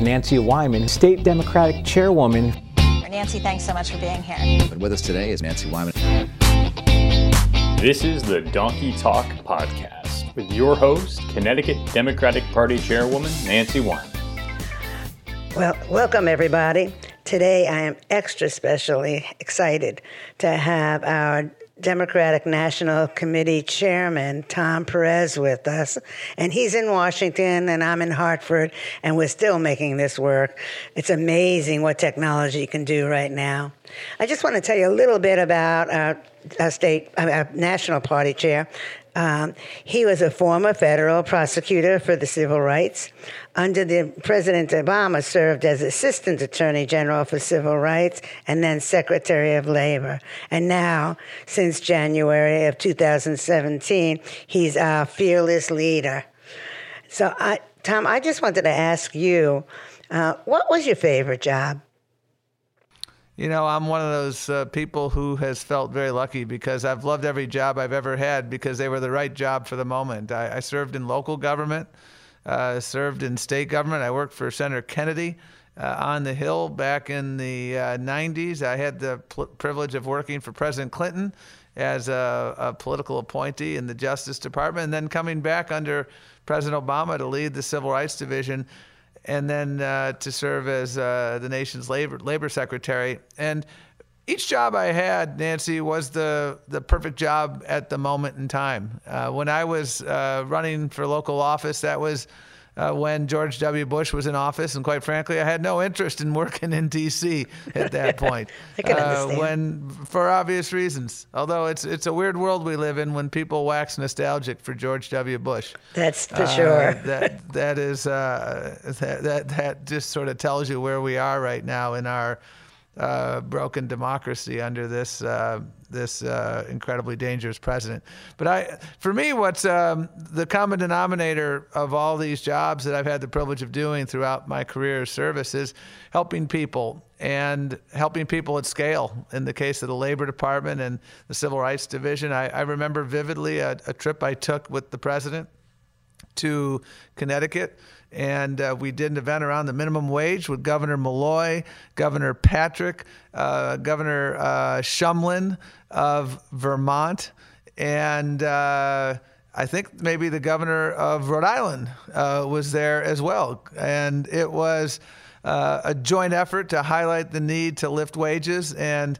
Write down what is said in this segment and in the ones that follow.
Nancy Wyman, state Democratic chairwoman. Nancy, thanks so much for being here. And with us today is Nancy Wyman. This is the Donkey Talk Podcast with your host, Connecticut Democratic Party Chairwoman Nancy Wyman. Well, welcome everybody. Today I am extra specially excited to have our Democratic National Committee Chairman Tom Perez with us. And he's in Washington and I'm in Hartford, and we're still making this work. It's amazing what technology can do right now. I just want to tell you a little bit about our, our state, our national party chair, um, he was a former federal prosecutor for the civil rights. Under the President Obama, served as Assistant Attorney General for Civil Rights and then Secretary of Labor. And now, since January of 2017, he's our fearless leader. So, I, Tom, I just wanted to ask you, uh, what was your favorite job? You know, I'm one of those uh, people who has felt very lucky because I've loved every job I've ever had because they were the right job for the moment. I, I served in local government, uh, served in state government. I worked for Senator Kennedy uh, on the Hill back in the 90s. Uh, I had the pl- privilege of working for President Clinton as a, a, political appointee in the Justice Department, and then coming back under President Obama to lead the Civil Rights Division and then uh, to serve as uh, the nation's labor labor secretary. And each job I had, Nancy, was the the perfect job at the moment in time. Uh, when I was uh, running for local office, that was uh, when George W. Bush was in office, and quite frankly, I had no interest in working in D.C. at that point. I can uh, understand. When, for obvious reasons, although it's it's a weird world we live in when people wax nostalgic for George W. Bush. That's for uh, sure. that that is uh, that, that that just sort of tells you where we are right now in our uh, broken democracy under this uh, this uh, incredibly dangerous president. But I, for me, what's um, the common denominator of all these jobs that I've had the privilege of doing throughout my career of service is helping people and helping people at scale. In the case of the Labor Department and the Civil Rights Division, I, I remember vividly a, a trip I took with the president to Connecticut and uh, we did an event around the minimum wage with Governor Malloy, Governor Patrick, uh, Governor uh, Shumlin of Vermont, and uh, I think maybe the governor of Rhode Island uh, was there as well. And it was a joint effort to highlight the need to lift wages and.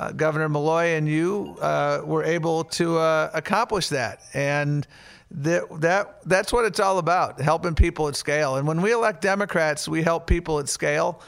Uh, Governor Malloy and you uh, were able to uh, accomplish that, and that, that that's what it's all about helping people at scale. And when we elect democrats we help people at scale.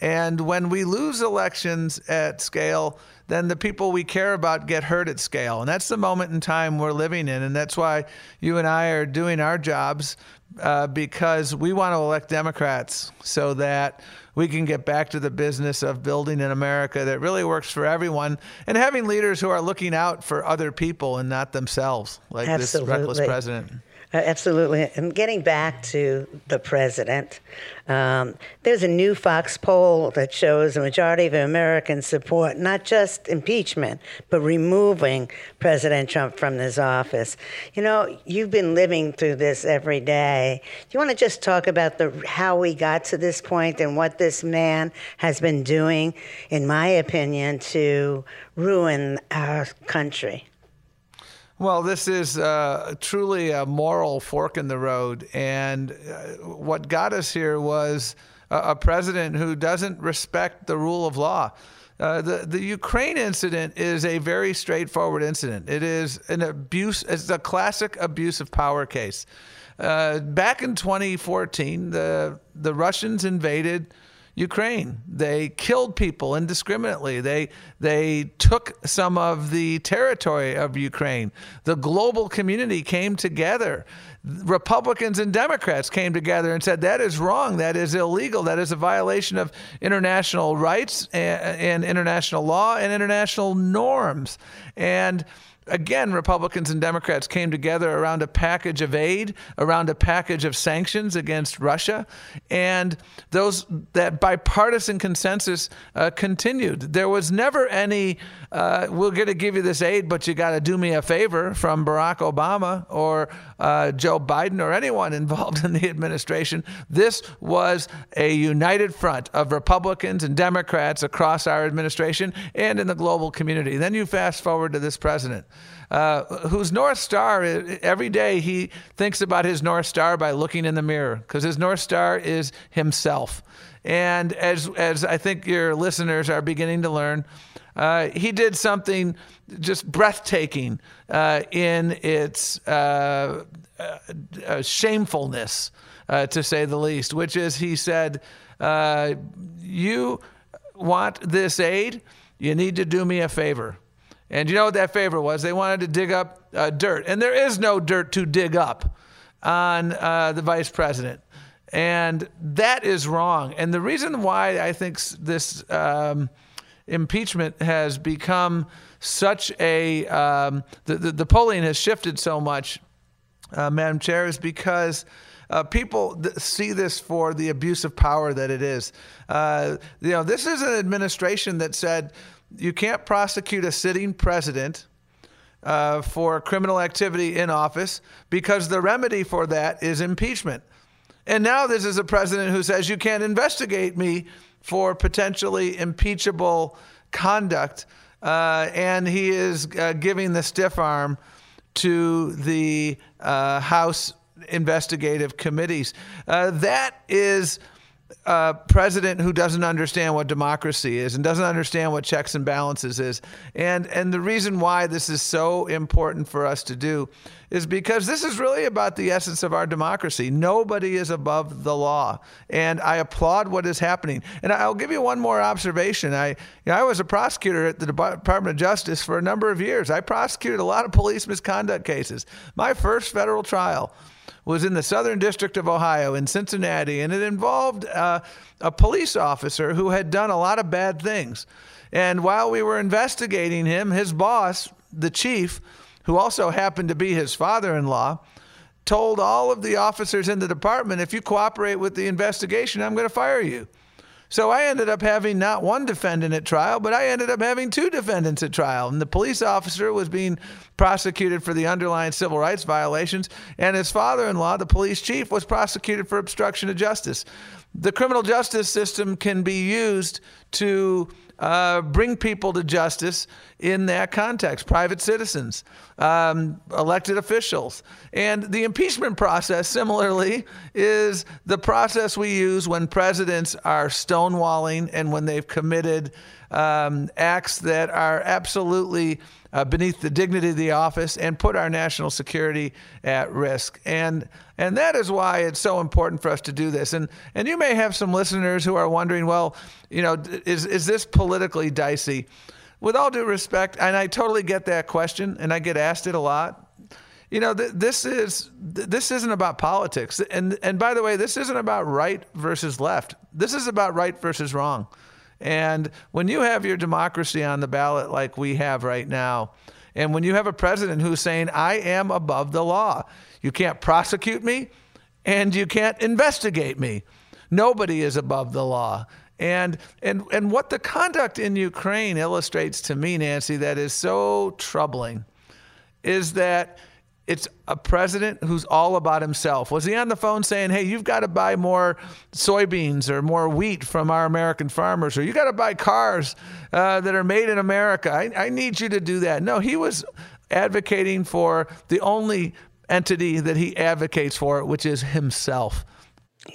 And when we lose elections at scale then the people we care about get hurt at scale. And that's the moment in time we're living in. And that's why you and i are doing our jobs uh, because we want to elect democrats so that we can get back to the business of building an America that really works for everyone and having leaders who are looking out for other people and not themselves, like Absolutely. this reckless president. Uh, absolutely. And getting back to the president, um, there's a new Fox poll that shows a majority of Americans support not just impeachment, but removing President Trump from his office. You know, you've been living through this every day. Do you want to just talk about the how we got to this point and what this man has been doing, in my opinion, to ruin our country? Well, this is uh, truly a moral fork in the road. And uh, what got us here was a, a, president who doesn't respect the rule of law. Uh, the, the Ukraine incident is a very straightforward incident. It is an abuse, it's a classic abuse of power case. Uh, back in 2014, the, the Russians invaded Ukraine. They killed people indiscriminately. They they took some of the territory of Ukraine. The global community came together. Republicans and Democrats came together and said that is wrong. That is illegal. That is a violation of international rights and, and international law and international norms. And again, Republicans and Democrats came together around a package of aid, around a package of sanctions against Russia, and those that bipartisan consensus uh, continued. There was never any uh, "we're going to give you this aid, but you got to do me a favor" from Barack Obama or uh, Joe Biden or anyone involved in the administration. This was a united front of Republicans and Democrats across our administration and in the global community. Then you fast forward to this president. Uh, whose North Star, every day he thinks about his North Star by looking in the mirror, because his North Star is himself. And as, as I think your listeners are beginning to learn, uh, he did something just breathtaking uh, in its uh, uh shamefulness, uh, to say the least, which is he said, You want this aid? You need to do me a favor. And you know what that favor was? They wanted to dig up dirt. And there is no dirt to dig up on the vice president. And that is wrong. And the reason why I think this. Um, impeachment has become such a um, the, the, the polling has shifted so much, uh, Madam Chair, is because. Uh, people th- see this for the abuse of power that it is. Uh, you know, this is an administration that said you can't prosecute a sitting president uh, for criminal activity in office because the remedy for that is impeachment. And now this is a president who says you can't investigate me for potentially impeachable conduct. Uh, and he is uh, giving the stiff arm to the uh, House investigative committees. Uh, that is a president who doesn't understand what democracy is and doesn't understand what checks and balances is. And, and the reason why this is so important for us to do is because this is really about the essence of our democracy. Nobody is above the law. And I applaud what is happening. And I'll give you one more observation. I, you know, I was a prosecutor at the Department of Justice for a number of years. I prosecuted a lot of police misconduct cases. My first federal trial was in the Southern District of Ohio in Cincinnati, and it involved uh, a police officer who had done a lot of bad things. And while we were investigating him, his boss, the chief, who also happened to be his father in law, told all of the officers in the department if you cooperate with the investigation, I'm going to fire you. So I ended up having not one defendant at trial, but I ended up having two defendants at trial. And the police officer was being prosecuted for the underlying civil rights violations, and his father in law, the police chief, was prosecuted for obstruction of justice. The criminal justice system can be used to uh, bring people to justice in that context private citizens, um, elected officials. And the impeachment process, similarly, is the process we use when presidents are stonewalling and when they've committed um, acts that are absolutely uh, beneath the dignity of the office and put our national security at risk. And and that is why it's so important for us to do this. And and you may have some listeners who are wondering, well, you know, is is this politically dicey? With all due respect, and I totally get that question, and I get asked it a lot. You know, th- this is th- this isn't about politics. And and by the way, this isn't about right versus left. This is about right versus wrong. And when you have your democracy on the ballot like we have right now, and when you have a president who's saying, I am above the law, you can't prosecute me and you can't investigate me. Nobody is above the law. And, and, and what the conduct in Ukraine illustrates to me, Nancy, that is so troubling is that it's a president who's all about himself. Was he on the phone saying, hey, you've got to buy more soybeans or more wheat from our American farmers, or you got to buy cars uh, that are made in America? I, I need you to do that. No, he was advocating for the only entity that he advocates for, which is himself.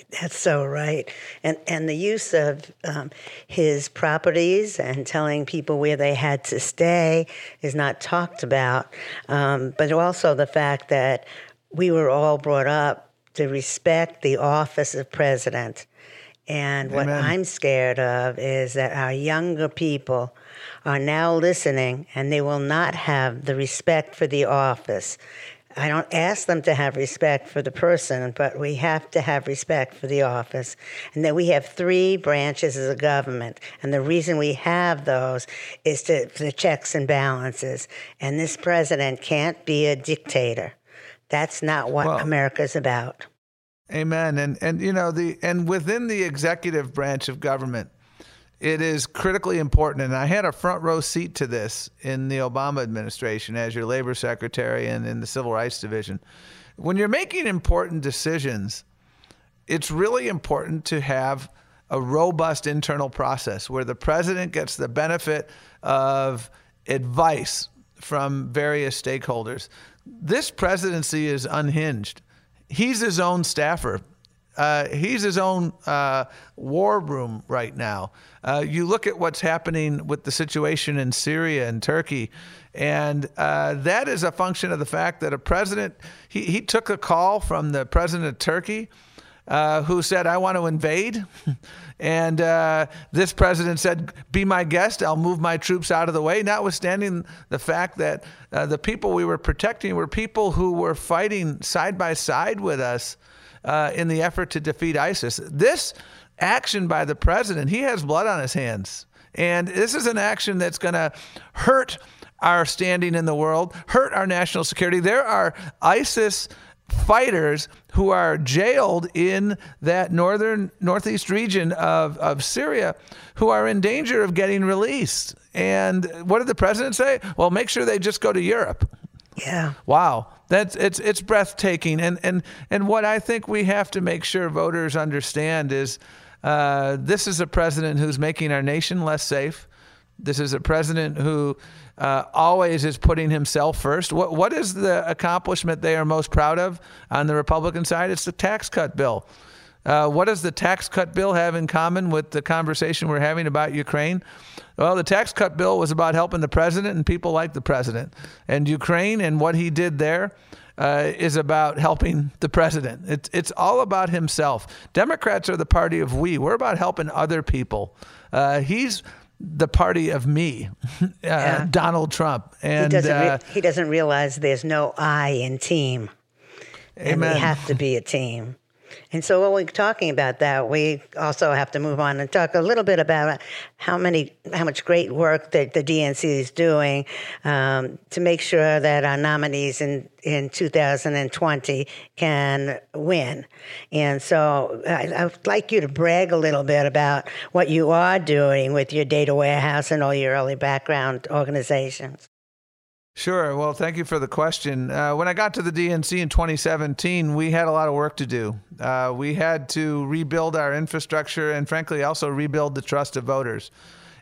That's so right. And and the use of um, his properties and telling people where they had to stay is not talked about. Um, but also the fact that we were all brought up to respect the office of president. And Amen. what I'm scared of is that our younger people are now listening and they will not have the respect for the office. I don't ask them to have respect for the person, but we have to have respect for the office. And that we have three branches of the government. And the reason we have those is to, the checks and balances. And this president can't be a dictator. That's not what well, America's about. Amen. And and you know the and within the executive branch of government, it is critically important, and I had a front row seat to this in the Obama administration as your labor secretary and in the civil rights division, when you're making important decisions, it's really important to have a robust internal process where the president gets the benefit of advice from various stakeholders. This presidency is unhinged. He's his own staffer. Uh, he's his own uh, war room right now. Uh, you look at what's happening with the situation in Syria and Turkey, and uh, that is a function of the fact that a president, he, he took a call from the president of Turkey. Uh, who said, I want to invade. and uh, this president said, Be my guest. I'll move my troops out of the way, notwithstanding the fact that the people we were protecting were people who were fighting side by side with us uh, in the effort to defeat ISIS. This action by the president, he has blood on his hands. And this is an action that's going to hurt our standing in the world, hurt our national security. There are ISIS fighters who are jailed in that northern northeast region of, of Syria who are in danger of getting released. And what did the president say? Well, make sure they just go to Europe. Yeah. Wow. That's it's it's breathtaking. And and and what I think we have to make sure voters understand is uh, this is a president who's making our nation less safe. This is a president who uh, always is putting himself first. What, what is the accomplishment they are most proud of on the Republican side? It's the tax cut bill. Uh, what does the tax cut bill have in common with the conversation we're having about Ukraine? Well, the tax cut bill was about helping the president and people like the president. And Ukraine and what he did there uh, is about helping the president. It's, it's all about himself. Democrats are the party of we. We're about helping other people. Uh, he's the party of me, uh, yeah. Donald Trump. And he doesn't, re- uh, he doesn't realize there's no I in team. Amen. And we have to be a team. And so, while we're talking about that, we also have to move on and talk a little bit about how many, how much great work that the DNC is doing um, to make sure that our nominees in in 2020 can win. And so, I, would like you to brag a little bit about what you are doing with your data warehouse and all your early background organizations. Sure. Well, thank you for the question. Uh, when I got to the DNC in 2017, we had a lot of work to do. Uh, we had to rebuild our infrastructure and, frankly, also rebuild the trust of voters.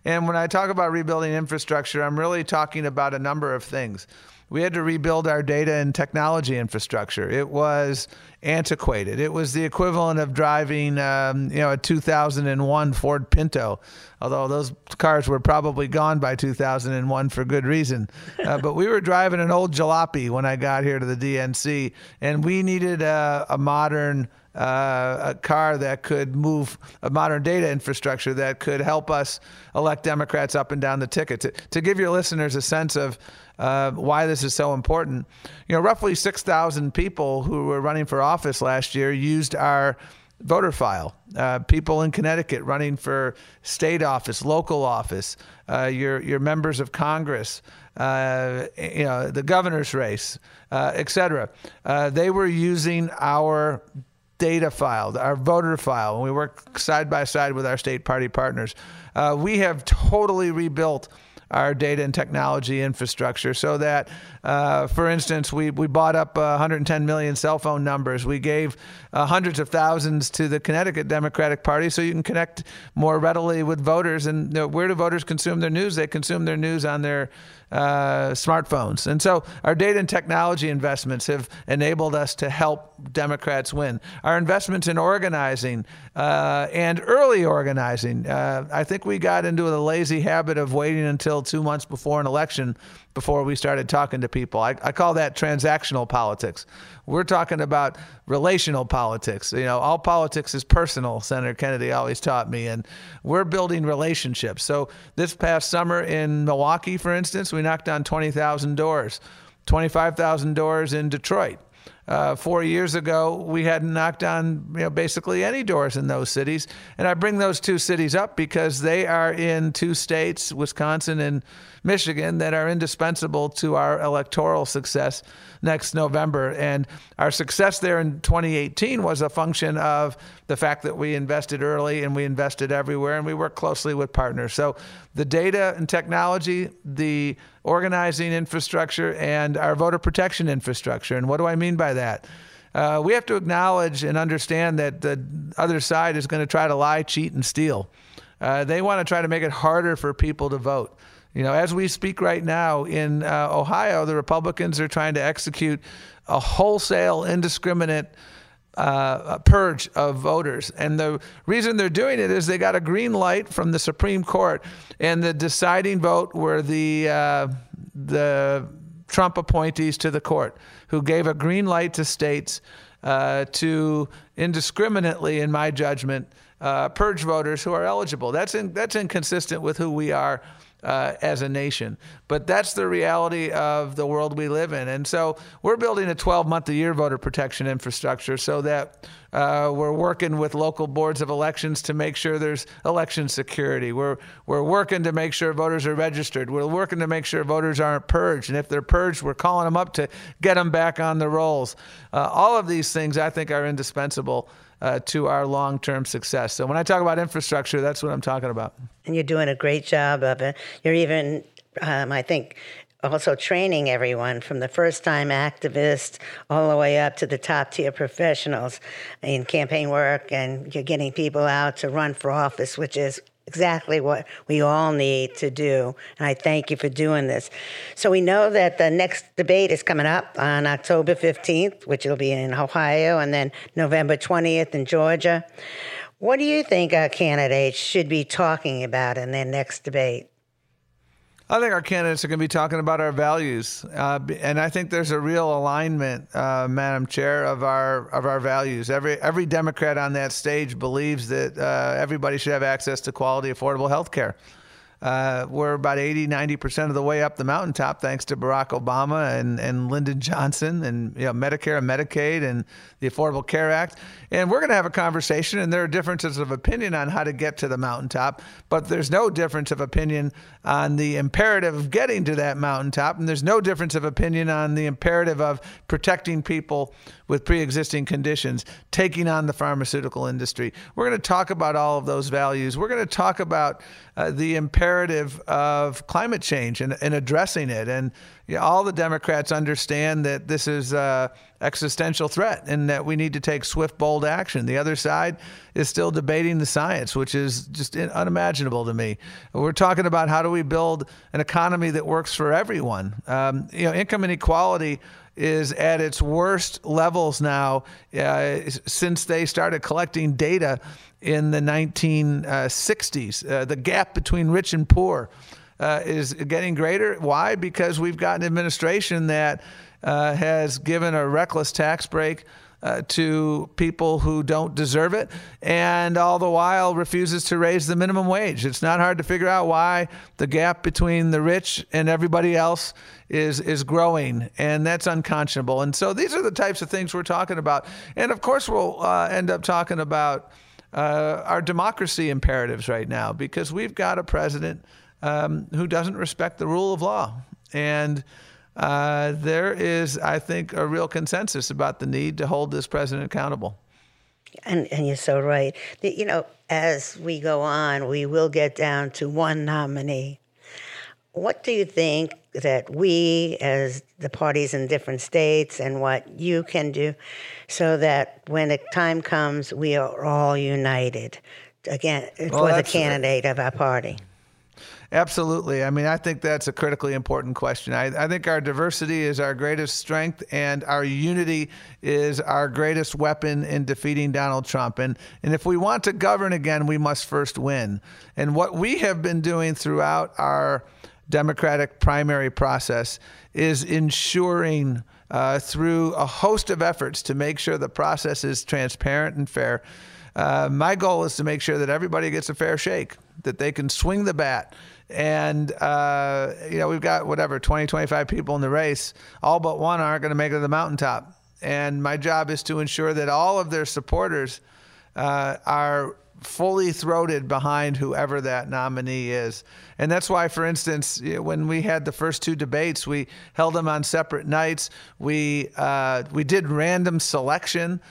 And when I talk about rebuilding infrastructure, I'm really talking about a number of things we had to rebuild our data and technology infrastructure. It was antiquated. It was the equivalent of driving, um, you know, a 2001 Ford Pinto, although those cars were probably gone by 2001 for good reason. Uh, but we were driving an old jalopy when I got here to the DNC, and we needed a, a modern uh, a car that could move a modern data infrastructure that could help us elect Democrats up and down the ticket. To, to give your listeners a sense of uh, why this is so important, you know, roughly 6,000 people who were running for office last year used our voter file. Uh, people in Connecticut running for state office, local office, uh, your your members of Congress, uh, you know, the governor's race, uh, et cetera. Uh, they were using our data file, our voter file, and we work side by side with our state party partners. We have totally rebuilt our data and technology infrastructure so that, uh, for instance, we, we bought up uh, 110 million cell phone numbers. We gave uh, hundreds of thousands to the Connecticut Democratic Party so you can connect more readily with voters. And you know, where do voters consume their news? They consume their news on their uh, smartphones. And so our data and technology investments have enabled us to help Democrats win. Our investments in organizing uh, and early organizing. Uh, I think we got into the lazy habit of waiting until two months before an election before we started talking to people. I, I call that transactional politics. We're talking about relational politics. You know, all politics is personal, Senator Kennedy always taught me, and we're building relationships. So this past summer in Milwaukee, for instance, we knocked on 20,000 doors, 25,000 doors in Detroit. Uh, four years ago, we hadn't knocked on you know, basically any doors in those cities. And I bring those two cities up because they are in two states, Wisconsin and Michigan, that are indispensable to our electoral success next November. And our success there in 2018 was a function of the fact that we invested early and we invested everywhere and we worked closely with partners. So the data and technology, the organizing infrastructure and our voter protection infrastructure. And what do I mean by that? Uh, we have to acknowledge and understand that the other side is going to try to lie, cheat, and steal. Uh, they want to try to make it harder for people to vote. You know, as we speak right now in uh, Ohio, the Republicans are trying to execute a wholesale, indiscriminate uh, purge of voters. And the reason they're doing it is they got a green light from the Supreme Court, and the deciding vote were the uh, the Trump appointees to the court who gave a green light to states uh, to indiscriminately, in my judgment, uh, purge voters who are eligible. That's in, that's inconsistent with who we are uh, as a nation. But that's the reality of the world we live in. And so we're building a 12 month a year voter protection infrastructure so that uh, we're working with local boards of elections to make sure there's election security. We're, we're working to make sure voters are registered. We're working to make sure voters aren't purged. And if they're purged, we're calling them up to get them back on the rolls. Uh, all of these things I think are indispensable uh, to our long term success. So when I talk about infrastructure, that's what I'm talking about. And you're doing a great job of it. You're even, um, I think, also training everyone from the first time activists all the way up to the top tier professionals in campaign work and you're getting people out to run for office which is exactly what we all need to do. And I thank you for doing this. So we know that the next debate is coming up on October 15th, which will be in Ohio, and then November 20th in Georgia. What do you think our candidates should be talking about in their next debate? I think our candidates are going to be talking about our values, uh, and I think there's a real alignment, uh, Madam Chair, of our of our values. Every every Democrat on that stage believes that uh, everybody should have access to quality, affordable health care. Uh, we're about 80, 90% of the way up the mountaintop, thanks to Barack Obama and, and Lyndon Johnson and you know, Medicare and Medicaid and the Affordable Care Act. And we're going to have a conversation, and there are differences of opinion on how to get to the mountaintop, but there's no difference of opinion on the imperative of getting to that mountaintop, and there's no difference of opinion on the imperative of protecting people with pre existing conditions, taking on the pharmaceutical industry. We're going to talk about all of those values. We're going to talk about uh, the imperative of climate change and, and addressing it. And you know, all the Democrats understand that this is an existential threat and that we need to take swift, bold action. The other side is still debating the science, which is just unimaginable to me. We're talking about how do we build an economy that works for everyone. Um, you know, income inequality is at its worst levels now uh, since they started collecting data in the 1960s. Uh, the gap between rich and poor uh, is getting greater. Why? Because we've got an administration that uh, has given a reckless tax break. Uh, to people who don't deserve it, and all the while refuses to raise the minimum wage. It's not hard to figure out why the gap between the rich and everybody else is is growing, and that's unconscionable. And so these are the types of things we're talking about. And of course, we'll uh, end up talking about uh, our democracy imperatives right now because we've got a president um, who doesn't respect the rule of law. And uh, there is, I think, a real consensus about the need to hold this president accountable. And, and you're so right. The, you know, as we go on, we will get down to one nominee. What do you think that we, as the parties in different states, and what you can do so that when the time comes, we are all united again well, for the candidate of our party? Absolutely. I mean, I think that's a critically important question. I, I, think our diversity is our greatest strength, and our unity is our greatest weapon in defeating Donald Trump. And, and if we want to govern again, we must first win. And what we have been doing throughout our Democratic primary process is ensuring. Uh, through a host of efforts to make sure the process is transparent and fair. Uh, my goal is to make sure that everybody gets a fair shake, that they can swing the bat, and uh, you know we've got whatever 20 25 people in the race all but one aren't going to make it to the mountaintop and my job is to ensure that all of their supporters uh, are fully throated behind whoever that nominee is. And that's why, for instance, when we had the first two debates, we held them on separate nights. We, uh, we did random selection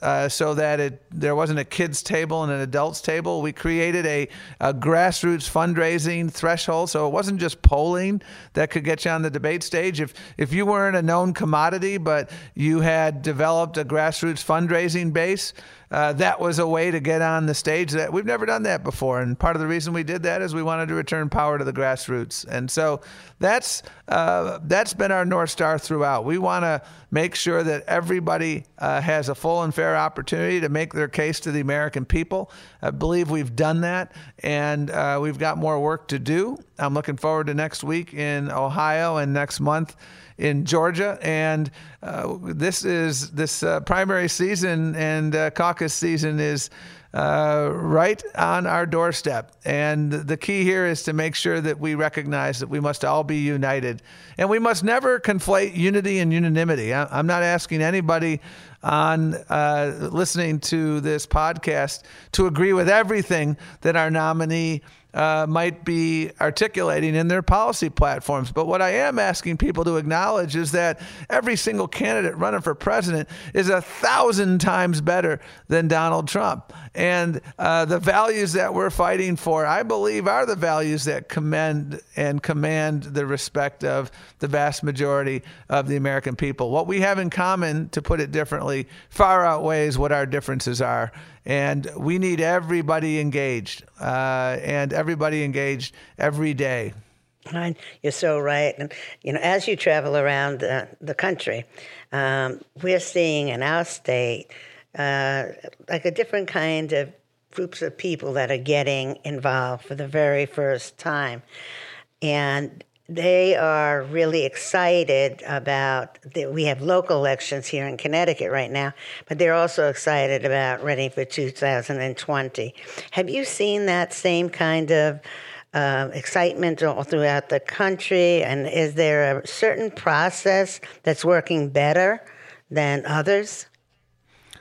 uh, so that it there wasn't a kids table and an adults table. We created a, a, grassroots fundraising threshold, so it wasn't just polling that could get you on the debate stage. If if you weren't a known commodity, but you had developed a grassroots fundraising base, uh, that was a way to get on the stage that we've never done that before. And part of the reason we did that is we wanted to return power to the grassroots. And so that's uh, that's been our north star throughout. We want to make sure that everybody uh, has a full and fair opportunity to make their case to the American people. I believe we've done that, and uh, we've got more work to do. I'm looking forward to next week in Ohio and next month in Georgia, and uh, this is this uh, primary season and uh, caucus season is uh, right on our doorstep. And the key here is to make sure that we recognize that we must all be united, and we must never conflate unity and unanimity. I'm not asking anybody on uh, listening to this podcast to agree with everything that our nominee uh, might be articulating in their policy platforms. But what I am asking people to acknowledge is that every single candidate running for president is a thousand times better than Donald Trump. And uh, the values that we're fighting for, I believe, are the values that commend and command the respect of the vast majority of the American people. What we have in common, to put it differently, far outweighs what our differences are and we need everybody engaged uh, and everybody engaged every day. You're so right. And, you know, as you travel around uh, the country, um, we're seeing in our state uh, like a different kind of groups of people that are getting involved for the very first time. And they are really excited about that we have local elections here in Connecticut right now, but they're also excited about running for 2020. Have you seen that same kind of uh, excitement all throughout the country? And is there a certain process that's working better than others?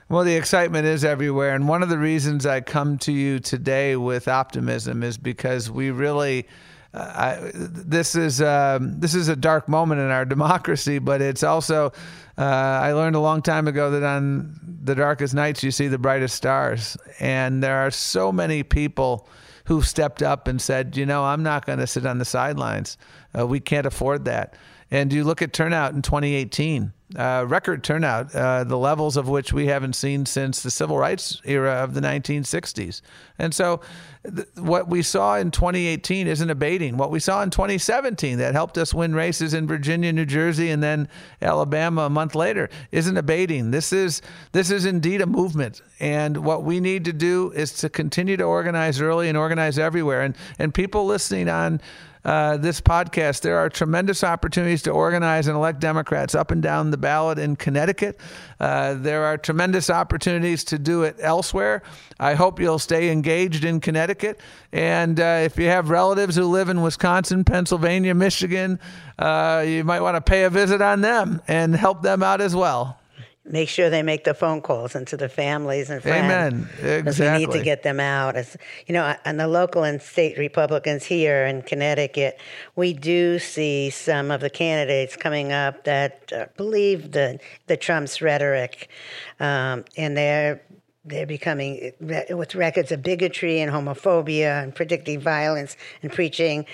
Well, the excitement is everywhere. And one of the reasons I come to you today with optimism is because we really This is um, this is a dark moment in our democracy, but it's also uh, I learned a long time ago that on the darkest nights you see the brightest stars, and there are so many people who stepped up and said, you know, I'm not going to sit on the sidelines. Uh, we can't afford that. And you look at turnout in 2018 uh, record turnout, uh, the levels of which we haven't seen since the civil rights era of the 1960s. And so, th- what we saw in 2018 isn't abating. What we saw in 2017 that helped us win races in Virginia, New Jersey, and then Alabama a month later isn't abating. This is this is indeed a movement, and what we need to do is to continue to organize early and organize everywhere. And and people listening on uh, this podcast, there are tremendous opportunities to organize and elect Democrats up and down the ballot in Connecticut. Uh, there are tremendous opportunities to do it elsewhere. I hope you'll stay engaged in Connecticut. And uh, if you have relatives who live in Wisconsin, Pennsylvania, Michigan, uh, you might want to pay a visit on them and help them out as well make sure they make the phone calls into the families and friends. Amen. Exactly. We need to get them out. As you know, and the local and state Republicans here in Connecticut, we do see some of the candidates coming up that uh, believe the the Trump's rhetoric, um, and they're they're becoming with records of bigotry and homophobia and predicting violence and preaching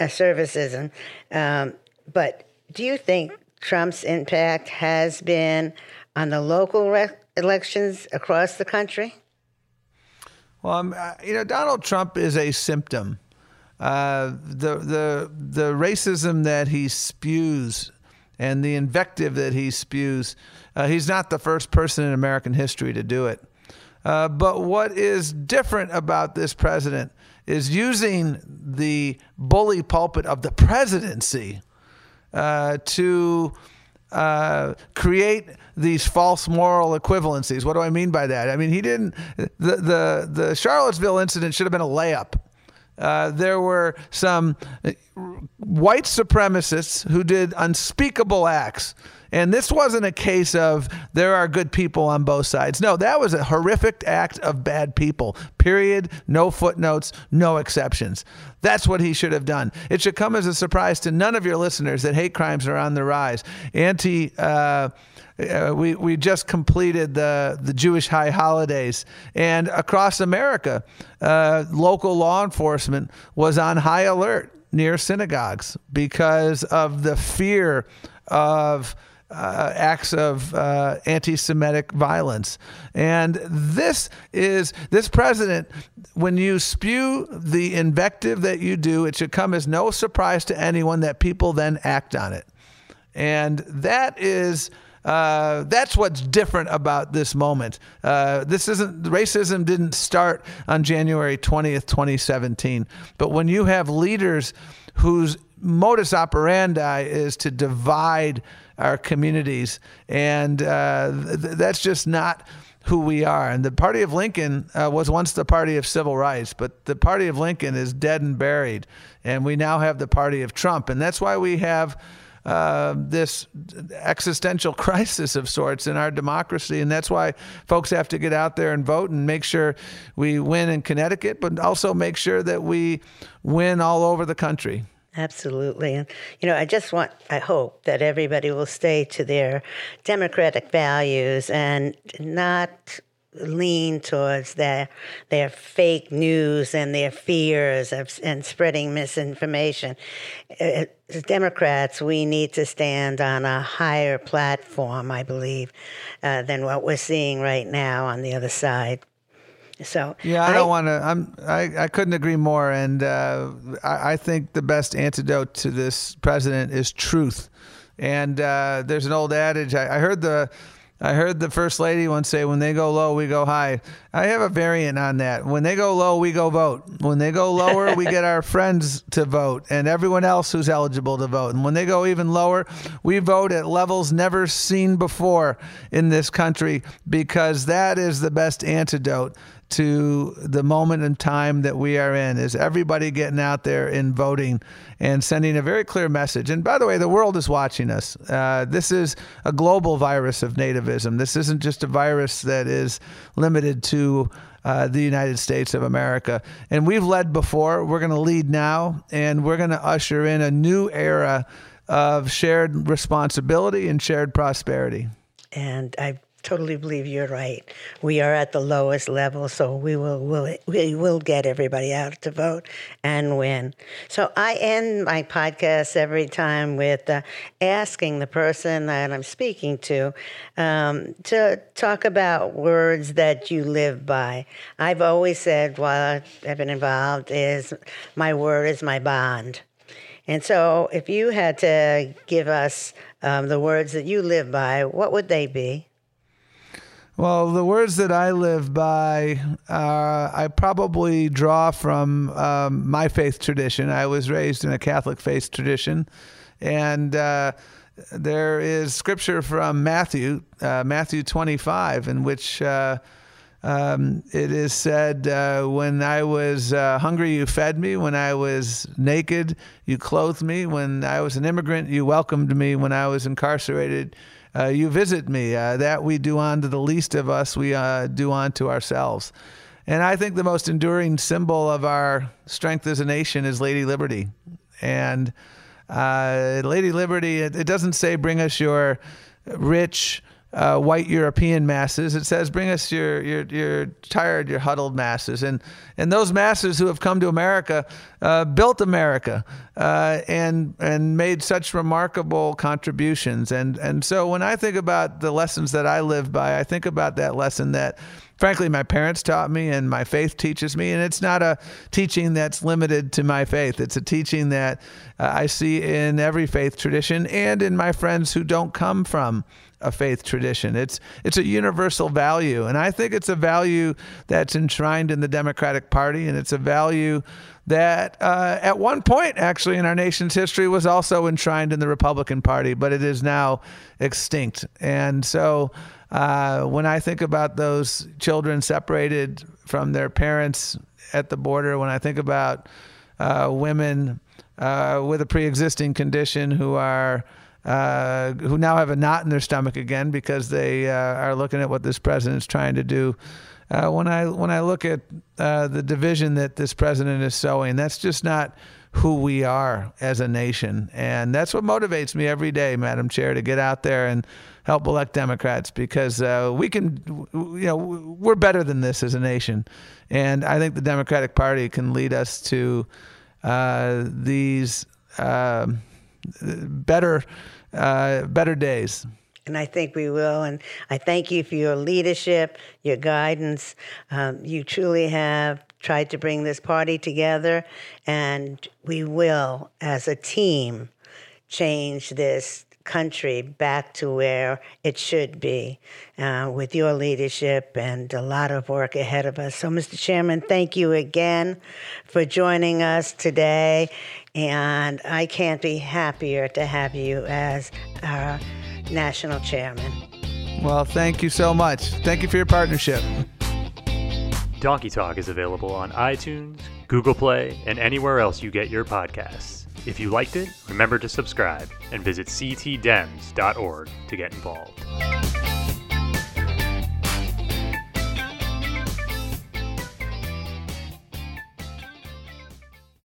uh, services and um, but do you think Trump's impact has been on the local re- elections across the country? Well, um, you know, Donald Trump is a symptom. Uh, the the the racism that he spews and the invective that he spews, uh, he's not the first person in American history to do it. Uh, but what is different about this president is using the bully pulpit of the presidency uh, to uh, create these false moral equivalencies. What do I mean by that? I mean he didn't. The the the Charlottesville incident should have been a layup. Uh, there were some white supremacists who did unspeakable acts. And this wasn't a case of there are good people on both sides. No, that was a horrific act of bad people. Period. No footnotes, no exceptions. That's what he should have done. It should come as a surprise to none of your listeners that hate crimes are on the rise. Anti uh, uh, we we just completed the the Jewish high holidays, and across America, uh, local law enforcement was on high alert near synagogues because of the fear of uh, acts of uh, anti-Semitic violence, and this is this president. When you spew the invective that you do, it should come as no surprise to anyone that people then act on it, and that is. Uh, that's what's different about this moment. Uh, this isn't racism didn't start on January 20th, 2017. But when you have leaders whose modus operandi is to divide our communities, and uh, th- that's just not who we are. And the party of Lincoln uh, was once the party of civil rights, but the party of Lincoln is dead and buried. And we now have the party of Trump. And that's why we have uh, this existential crisis of sorts in our democracy. And that's why folks have to get out there and vote and make sure we win in Connecticut, but also make sure that we win all over the country. Absolutely. And, you know, I just want, I hope that everybody will stay to their democratic values and not lean towards their their fake news and their fears of and spreading misinformation. Uh, as Democrats, we need to stand on a higher platform, I believe, uh, than what we're seeing right now on the other side. So yeah, I, don't want to. I'm. I, I couldn't agree more. And uh, I, I think the best antidote to this president is truth. And uh, there's an old adage. I, I heard the I heard the first lady once say, "When they go low, we go high." I have a variant on that. When they go low, we go vote. When they go lower, we get our friends to vote and everyone else who's eligible to vote. And when they go even lower, we vote at levels never seen before in this country because that is the best antidote to the moment in time that we are in is everybody getting out there and voting and sending a very clear message. And by the way, the world is watching us. Uh, this is a global virus of nativism. This isn't just a virus that is limited to uh, the United States of America. And we've led before. We're going to lead now, and we're going to usher in a new era of shared responsibility and shared prosperity. And I totally believe you're right. We are at the lowest level, so we will, will we will get everybody out to vote and win. So I end my podcast every time with uh, asking the person that I'm speaking to um, to talk about words that you live by. I've always said while I've been involved is my word is my bond. And so, if you had to give us um, the words that you live by, what would they be? Well, the words that I live by, uh, I probably draw from um, my faith tradition. I was raised in a Catholic faith tradition, and uh, there is scripture from Matthew, uh, Matthew 25, in which uh, um, it is said, uh, When I was uh, hungry, you fed me. When I was naked, you clothed me. When I was an immigrant, you welcomed me. When I was incarcerated, uh, you visit me. Uh, that we do unto the least of us, we uh, do unto ourselves. And I think the most enduring symbol of our strength as a nation is Lady Liberty. And uh, Lady Liberty, it, it, doesn't say bring us your rich, uh, white European masses. It says, bring us your, your, your tired, your huddled masses. And, and those masses who have come to America uh, built America uh, and, and made such remarkable contributions. And, and so when I think about the lessons that I live by, I think about that lesson that frankly my parents taught me and my faith teaches me and it's not a teaching that's limited to my faith it's a teaching that uh, i see in every faith tradition and in my friends who don't come from a faith tradition. It's it's a universal value, and I think it's a value that's enshrined in the Democratic Party, and it's a value that uh, at one point actually in our nation's history was also enshrined in the Republican Party, but it is now extinct. And so uh, when I think about those children separated from their parents at the border, when I think about uh, women uh, with a pre-existing condition who are uh, who now have a knot in their stomach again because they uh, are looking at what this president's trying to do. Uh, when I when I look at uh, the division that this president is sowing, that's just not who we are as a nation, and that's what motivates me every day, Madam Chair, to get out there and help elect Democrats because uh, we can, you know, we're better than this as a nation, and I think the Democratic Party can lead us to uh, these um, better uh, better days. And I think we will. And I thank you for your leadership, your guidance. Um, you truly have tried to bring this party together, and we will, as a team, change this country back to where it should be uh, with your leadership and a lot of work ahead of us. So, Mr. Chairman, thank you again for joining us today. And I can't be happier to have you as our national chairman. Well, thank you so much. Thank you for your partnership. Donkey Talk is available on iTunes, Google Play, and anywhere else you get your podcasts. If you liked it, remember to subscribe and visit ctdems.org to get involved.